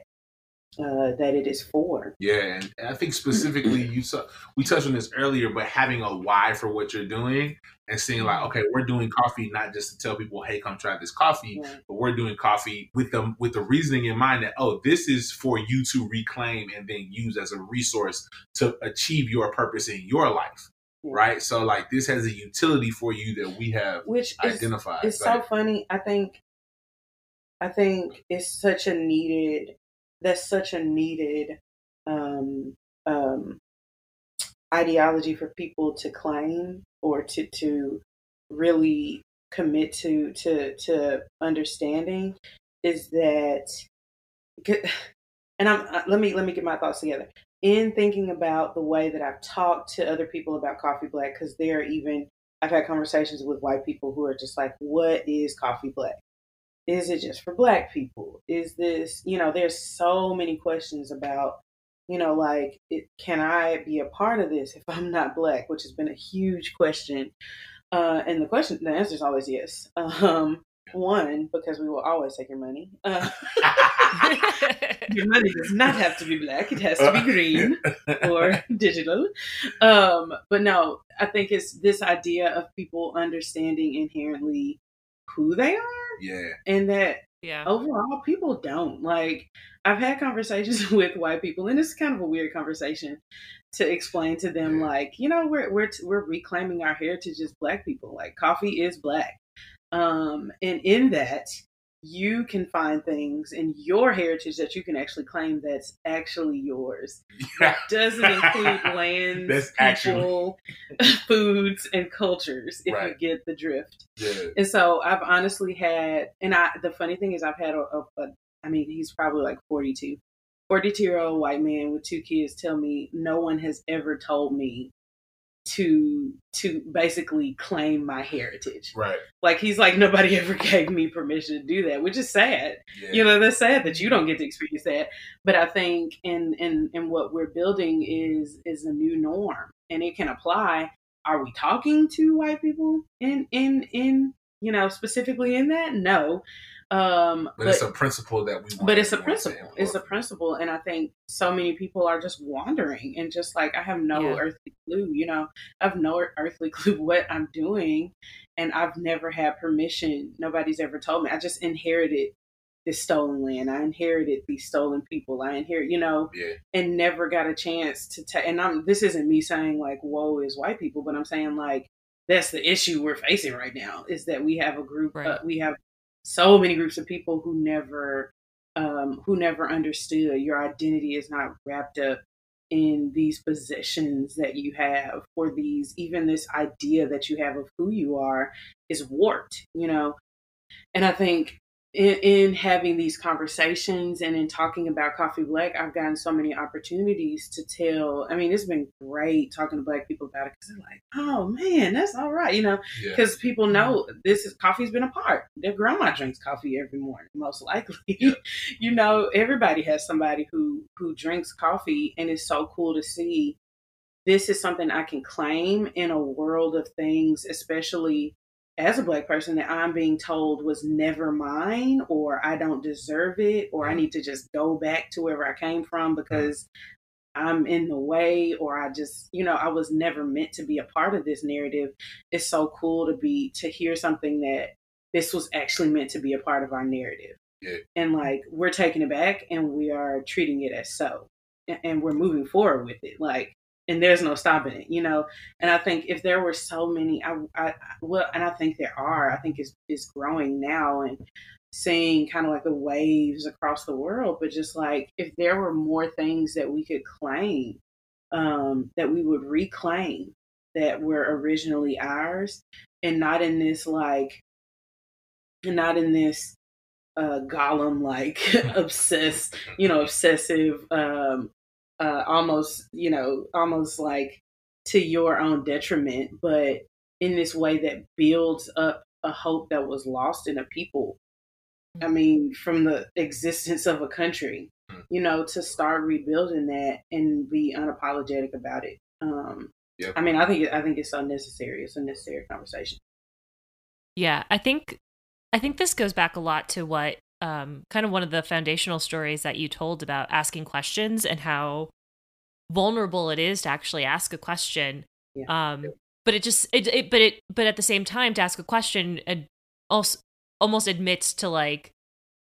uh, that it is for. Yeah, and I think specifically you saw we touched on this earlier, but having a why for what you're doing and seeing like, okay, we're doing coffee not just to tell people, hey, come try this coffee, Yeah. but we're doing coffee with the with the reasoning in mind that oh, this is for you to reclaim and then use as a resource to achieve your purpose in your life. Yeah. Right. So like this has a utility for you that we have Which is identified. it's Like, so funny. I think I think it's such a needed that's such a needed um um ideology for people to claim or to to really commit to to to understanding is that and I'm uh, let me let me get my thoughts together in thinking about the way that I've talked to other people about coffee black because they're even I've had conversations with white people who are just like, what is coffee black? Is it just for black people? Is this, you know, there's so many questions about, you know, like, it, can I be a part of this if I'm not black? Which has been a huge question. Uh, and the question, the answer is always yes. Um, one, because we will always take your money. Uh, your money does not have to be black; it has to be green or digital. Um, but no, I think it's this idea of people understanding inherently who they are, yeah. and that yeah. overall people don't. Like I've had conversations with white people, and it's kind of a weird conversation to explain to them, Yeah. like you know, we're we're we're reclaiming our heritage as black people. Like coffee is black, um, and in that you can find things in your heritage that you can actually claim that's actually yours Yeah. doesn't include lands, That's actually- people, foods, and cultures. If Right. you get the drift. Yeah. And so I've honestly had, and I the funny thing is I've had a, a, a I mean he's probably like 42, 42 year old white man with two kids tell me no one has ever told me to to basically claim my heritage. Right. Like he's like nobody ever gave me permission to do that, which is sad Yeah. you know that's sad that you don't get to experience that but i think in in in what we're building is is a new norm and it can apply are we talking to white people in in in you know specifically in that no um but, it's a principle that we want but it's a principle. it's a principle and i think so many people are just wandering and just like i have no Yeah. earthly clue you know? I have no earthly clue what i'm doing and i've never had permission. Nobody's ever told me. I just inherited this stolen land. I inherited these stolen people. I inherit you know Yeah. and never got a chance to take and i'm this isn't me saying like "whoa" is white people but i'm saying like that's the issue we're facing right now is that we have a group uh, Right. we have so many groups of people who never um, who never understood your identity is not wrapped up in these positions that you have or these even this idea that you have of who you are is warped you know? And i think in, in having these conversations and in talking about coffee black i've gotten so many opportunities to tell i mean it's been great talking to black people about it because they're like oh man that's all right you know Yeah. because people mm-hmm. know this is coffee's been a part. Their grandma drinks coffee every morning, most likely. Yeah. you know, everybody has somebody who who drinks coffee, and it's so cool to see. This is something I can claim in a world of things, especially as a black person that I'm being told was never mine, or I don't deserve it, or I mm-hmm. need to just go back to wherever I came from mm-hmm. because I'm in the way, or I just, you know, I was never meant to be a part of this narrative. It's so cool to be to hear something that this was actually meant to be a part of our narrative. Yeah. And like we're taking it back and we are treating it as so. And, and we're moving forward with it. Like and there's no stopping it, you know. And I think if there were so many, I, I, well, and I think there are. I think it's it's growing now, and seeing kind of like the waves across the world. But just like if there were more things that we could claim, um, that we would reclaim that were originally ours, and not in this like, and not in this uh, Gollum like obsessed, you know, obsessive, um, uh, almost, you know, almost like to your own detriment, but in this way that builds up a hope that was lost in a people. I mean, from the existence of a country, you know, to start rebuilding that and be unapologetic about it. Um, Yep. I mean, I think I think it's so necessary. It's a necessary conversation. Yeah, I think I think this goes back a lot to what um, kind of one of the foundational stories that you told about asking questions and how vulnerable it is to actually ask a question. Yeah. Um, but it just it, it but it but at the same time to ask a question and also almost admits to like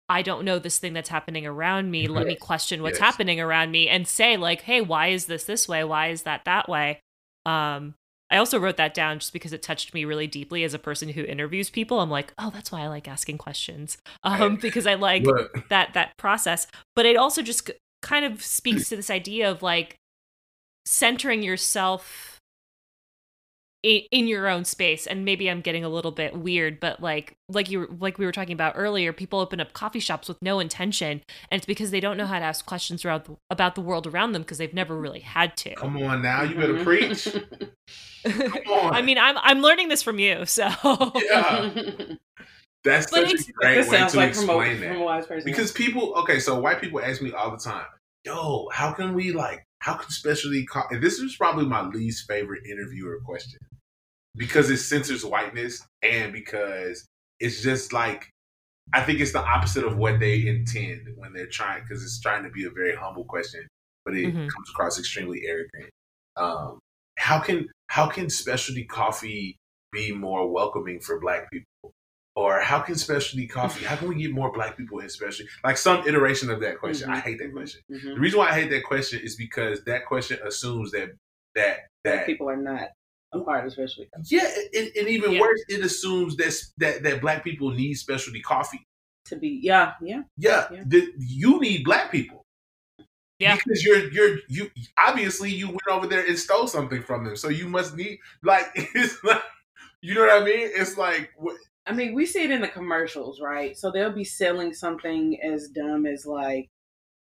I don't know this thing that's happening around me. Let me question what's Yes. happening around me and say like, "Hey, why is this this way? Why is that that way?" Um I also wrote that down just because it touched me really deeply as a person who interviews people. I'm like, "Oh, that's why I like asking questions." Um because I like that that process but it also just kind of speaks to this idea of like centering yourself in, in your own space and maybe i'm getting a little bit weird but like like you were- like we were talking about earlier people open up coffee shops with no intention and it's because they don't know how to ask questions about the, about the world around them because they've never really had to come on now, you better Mhm. preach. Come on. i mean i'm i'm learning this from you so Yeah. That's But such a great way to like from a, explain from a that. wise person. Because people, okay, so white people ask me all the time, "Yo, how can we like? How can specialty? Co-? And this is probably my least favorite interviewer question because it censors whiteness and because it's just like I think it's the opposite of what they intend when they're trying because it's trying to be a very humble question, but it Mhm. comes across extremely arrogant. Um, how can how can specialty coffee be more welcoming for Black people? Or how can specialty coffee? How can we get more Black people in specialty? Like some iteration of that question. I Mhm, hate that question. mhm. The reason why I hate that question is because that question assumes that that Black that people are not part of especially. yeah, and, and even Yeah. worse, it assumes that that that Black people need specialty coffee. To be, yeah, yeah. Yeah, Yeah. the, you need black people. Yeah. because you're you're you obviously you went over there and stole something from them, so you must need like it's like you know what I mean. It's like what, I mean, we see it in the commercials, right? So they'll be selling something as dumb as like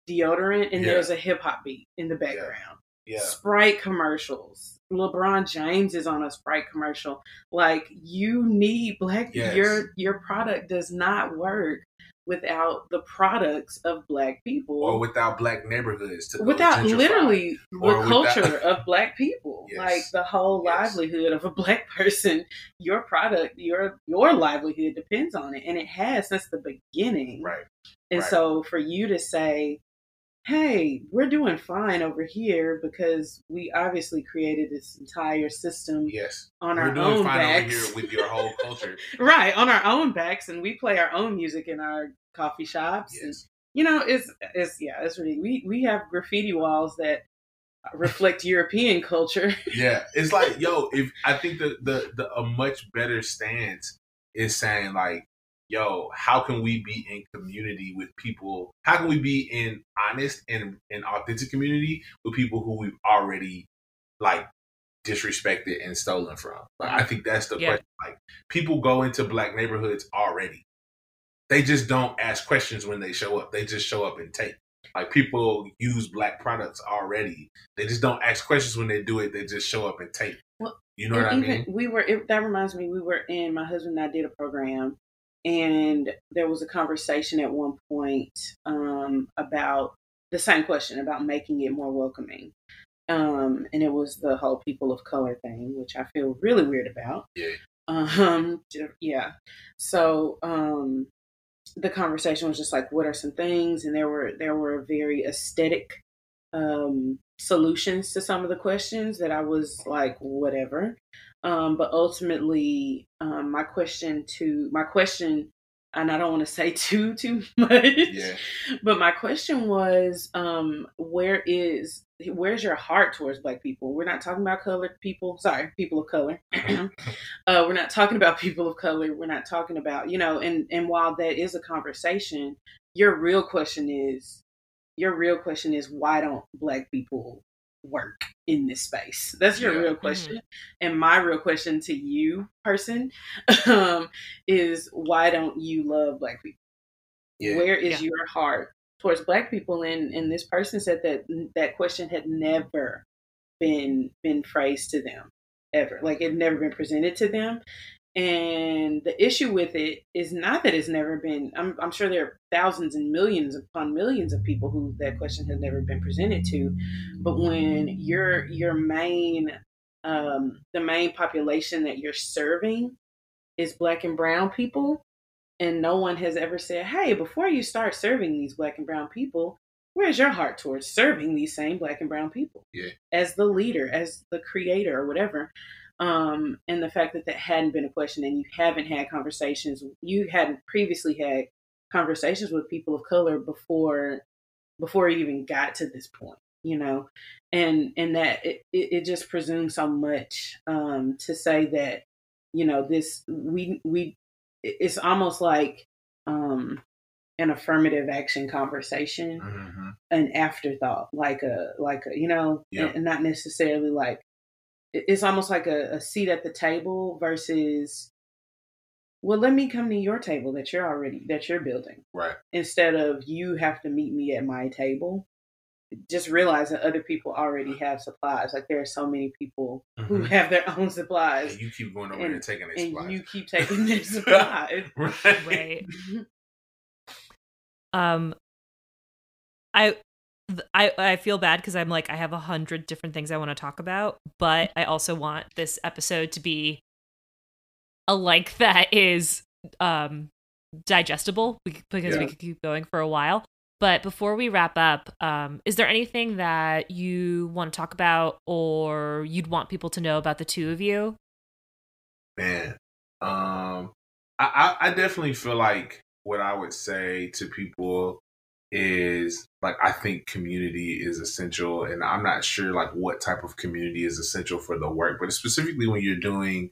deodorant, and Yeah. there's a hip hop beat in the background. yeah, Sprite commercials. LeBron James is on a Sprite commercial. Like you need black. Yes. Your your product does not work without the products of black people. or without black neighborhoods to without literally Or the without- culture of black people Yes. like the whole Yes. livelihood of a black person your product your your livelihood depends on it and it has since the beginning right. and right. so for you to say hey we're doing fine over here because we obviously created this entire system Yes, on we're our doing own fine backs over here with your whole culture. right on our own backs and we play our own music in our coffee shops and you know, it's it's yeah, it's really we we have graffiti walls that reflect European culture. yeah. It's like yo, if I think the the the a much better stance is saying like. Yo, how can we be in community with people? How can we be in honest and, and authentic community with people who we've already like disrespected and stolen from? Like, I mm-hmm. think that's the Yeah. question. Like, people go into black neighborhoods already. They just don't ask questions when they show up. They just show up and take. Like people use black products already. They just don't ask questions when they do it. They just show up and take. Well, you know what I mean? we were it, that reminds me we were in my husband and I did a program and there was a conversation at one point um, about the same question about making it more welcoming. Um, and it was the whole people of color thing, which I feel really weird about. Yeah. Um, yeah. So, um, the conversation was just like, what are some things? And there were, there were very aesthetic, um, solutions to some of the questions that I was like, whatever. Um, but ultimately, um, my question to my question, and I don't want to say too too much, Yeah. but my question was, um, where is where's your heart towards Black people? We're not talking about colored people. Sorry, people of color. uh, we're not talking about people of color. We're not talking about you know. And and while that is a conversation, your real question is, your real question is, why don't Black people work in this space? That's your Yeah. real question. And my real question to you, person, um, is why don't you love Black people? Yeah. Where is Yeah. your heart towards Black people? And and this person said that that question had never been been phrased to them ever. Like it had never been presented to them. And the issue with it is not that it's never been. I'm, I'm sure there are thousands and millions upon millions of people who that question has never been presented to. But when your your main um, the main population that you're serving is black and brown people, and no one has ever said, "Hey, before you start serving these black and brown people, where's your heart towards serving these same black and brown people Yeah. as the leader as the creator or whatever um and the fact that that hadn't been a question and you haven't had conversations you hadn't previously had conversations with people of color before before you even got to this point you know and and that it, it, just presumes so much um to say that you know this we we it's almost like um an affirmative action conversation hmm an afterthought like a like a you know Yeah. and not necessarily like it's almost like a, a seat at the table versus well let me come to your table that you're already that you're building Right. instead of you have to meet me at my table just realize that other people already have supplies like there are so many people who Mhm. have their own supplies And you keep going over And- there and taking their and supplies. you keep taking their supplies right. Right. Um, I, th- I, I feel bad because I'm like I have a hundred different things I want to talk about, but I also want this episode to be a like that is um digestible because we could keep going for a while. But before we wrap up, um, is there anything that you want to talk about or you'd want people to know about the two of you? Man, um, I I definitely feel like what I would say to people is like I think community is essential, and I'm not sure like what type of community is essential for the work, but specifically when you're doing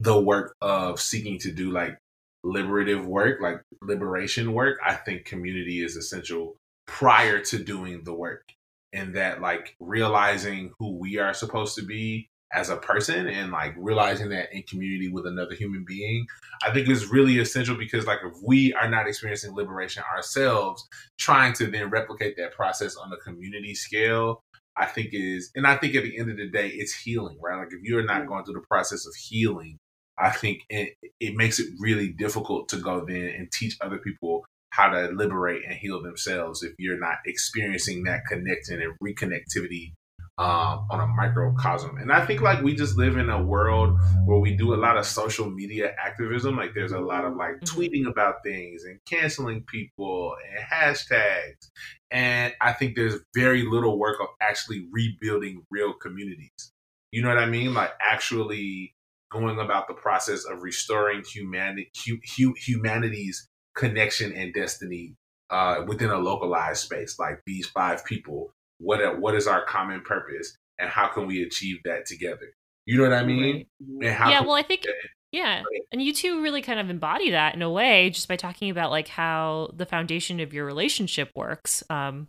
the work of seeking to do like liberative work, like liberation work, I think community is essential prior to doing the work. And that like realizing who we are supposed to be as a person and like realizing that in community with another human being, I think is really essential because like if we are not experiencing liberation ourselves, trying to then replicate that process on a community scale, I think is and I think at the end of the day it's healing, right? Like if you're not mm. going through the process of healing, I think it, it makes it really difficult to go then and teach other people how to liberate and heal themselves if you're not experiencing that connecting and reconnectivity um, on a microcosm. And I think like we just live in a world where we do a lot of social media activism. Like there's a lot of like Mhm. tweeting about things and canceling people and hashtags. And I think there's very little work of actually rebuilding real communities. You know what I mean? Like actually going about the process of restoring humanity, hu- hu- humanity's connection and destiny uh, within a localized space. Like these five people, what what is our common purpose, and how can we achieve that together? You know what I mean? Right. And how yeah, well, I think yeah, and you two really kind of embody that in a way, just by talking about like how the foundation of your relationship works. Um,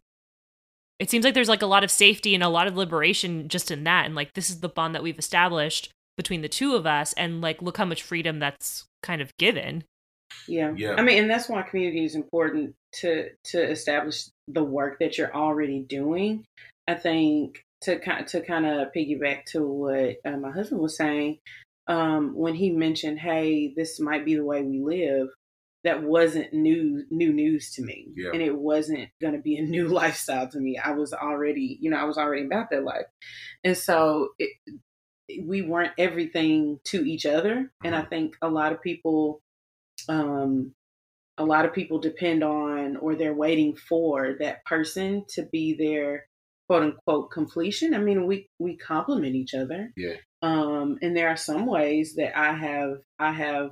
it seems like there's like a lot of safety and a lot of liberation just in that, and like this is the bond that we've established between the two of us, and like look how much freedom that's kind of given. Yeah. Yeah. I mean, and that's why community is important to to establish the work that you're already doing. I think to kind to kind of piggyback to what uh, my husband was saying um, when he mentioned, "Hey, this might be the way we live." That wasn't new new news to me, Yeah. and it wasn't going to be a new lifestyle to me. I was already, you know, I was already about that life, and so it, we weren't everything to each other. And I think a lot of people um, a lot of people depend on or they're waiting for that person to be their quote unquote completion. I mean, we we complement each other. Yeah. Um, and there are some ways that I have I have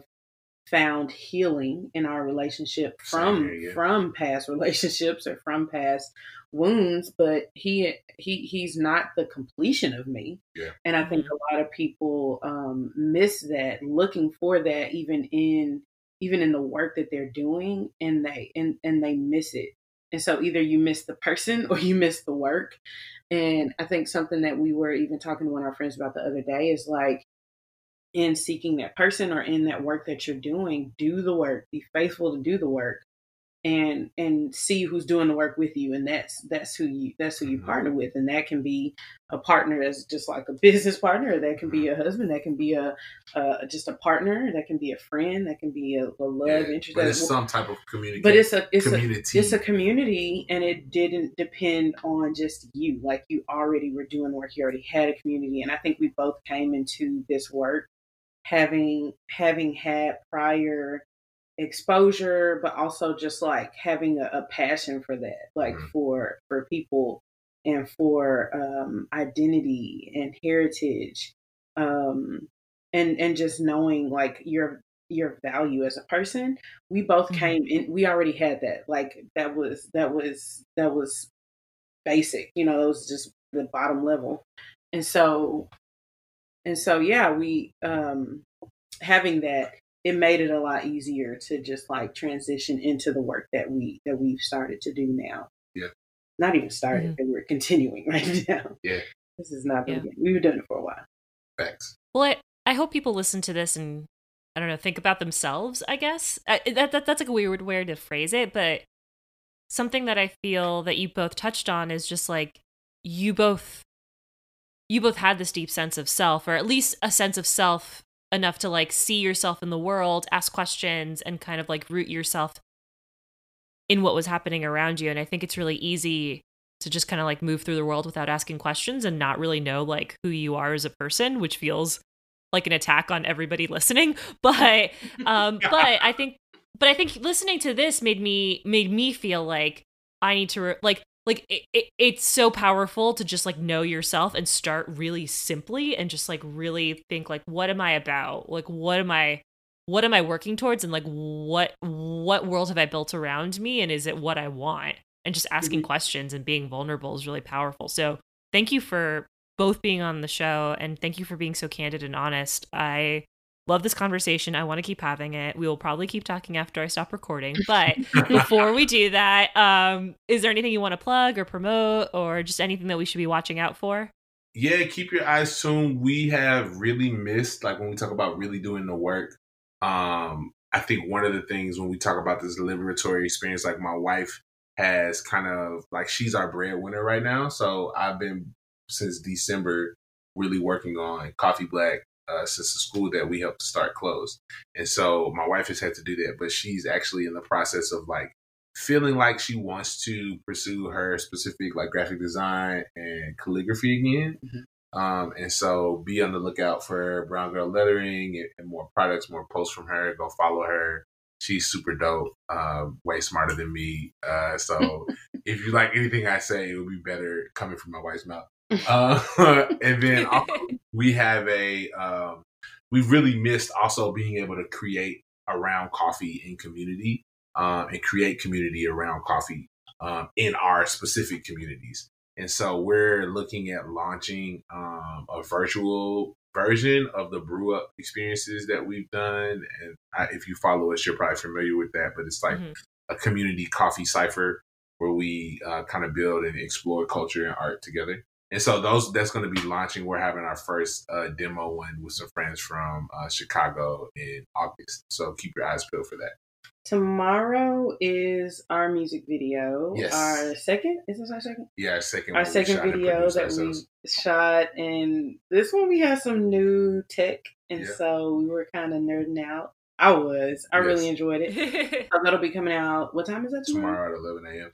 found healing in our relationship from here, yeah. from past relationships or from past wounds but he he he's not the completion of me Yeah. and i think a lot of people um miss that looking for that even in even in the work that they're doing and they and and they miss it. And so either you miss the person or you miss the work. And i think something that we were even talking to one of our friends about the other day is like in seeking that person or in that work that you're doing do the work. Be faithful to do the work and and see who's doing the work with you. And that's that's who you that's who you Mhm. partner with. And that can be a partner as just like a business partner. That can be a husband. That can be a uh, just a partner. That can be a friend. That can be a, a love Yeah, interest. But it's some type of community. but it's a it's a community. it's a community and it didn't depend on just you. Like you already were doing work. You already had a community. And i think we both came into this work having having had prior exposure, but also just like having a, a passion for that, like Mhm. for for people and for um, identity and heritage, um, and and just knowing like your your value as a person. We both Mhm. came in. We already had that. Like that was that was that was basic. You know, it was just the bottom level, and so and so yeah, we um having that it made it a lot easier to just like transition into the work that we that we've started to do now. Yeah. Not even started, mm-hmm. but we're continuing right now. Yeah. This is not the Yeah. beginning. We've been doing it for a while. Thanks. Well, I, I hope people listen to this and I don't know, think about themselves. I guess I, that, that that's like a weird way to phrase it, but something that I feel that you both touched on is just like you both you both had this deep sense of self, or at least a sense of self enough to like see yourself in the world, ask questions, and kind of like root yourself in what was happening around you. And I think it's really easy to just kind of like move through the world without asking questions and not really know like who you are as a person, which feels like an attack on everybody listening. But um but I think but I think listening to this made me made me feel like I need to re- like like it, it, it's so powerful to just like know yourself and start really simply and just like really think like what am I about? Like what am I what am I working towards and like what what world have I built around me and is it what I want? And just asking Mhm. questions and being vulnerable is really powerful. So thank you for both being on the show and thank you for being so candid and honest. I love this conversation. I want to keep having it. We will probably keep talking after I stop recording. But before we do that, um, is there anything you want to plug or promote or just anything that we should be watching out for? yeah, keep your eyes tuned. We have really missed, like when we talk about really doing the work. Um, I think one of the things when we talk about this liberatory experience, like my wife has kind of like she's our breadwinner right now. So I've been since December really working on Coffee Black uh, since the school that we helped start closed. And so my wife has had to do that, but she's actually in the process of like feeling like she wants to pursue her specific like graphic design and calligraphy again. Um, and so be on the lookout for Brown Girl Lettering and, and more products, more posts from her. Go follow her. She's super dope, uh, way smarter than me. Uh, so if you like anything I say, it would be better coming from my wife's mouth. Uh, and then we have a, um, we've really missed also being able to create around coffee in community um, and create community around coffee um, in our specific communities. And so we're looking at launching um, a virtual version of the brew up experiences that we've done. And I, if you follow us, you're probably familiar with that, but it's like Mhm. a community coffee cipher where we uh, kind of build and explore culture and art together. And so those that's going to be launching. We're having our first uh, demo one with some friends from uh, Chicago in August. So keep your eyes peeled for that. Tomorrow is our music video. Yes. Our second is this our second? Yeah, our second Our second video that ourselves. we shot, and this one we had some new tech, and Yeah. so we were kind of nerding out. I was. I really enjoyed it. So that'll be coming out. What time is that tomorrow? tomorrow at 11 a.m.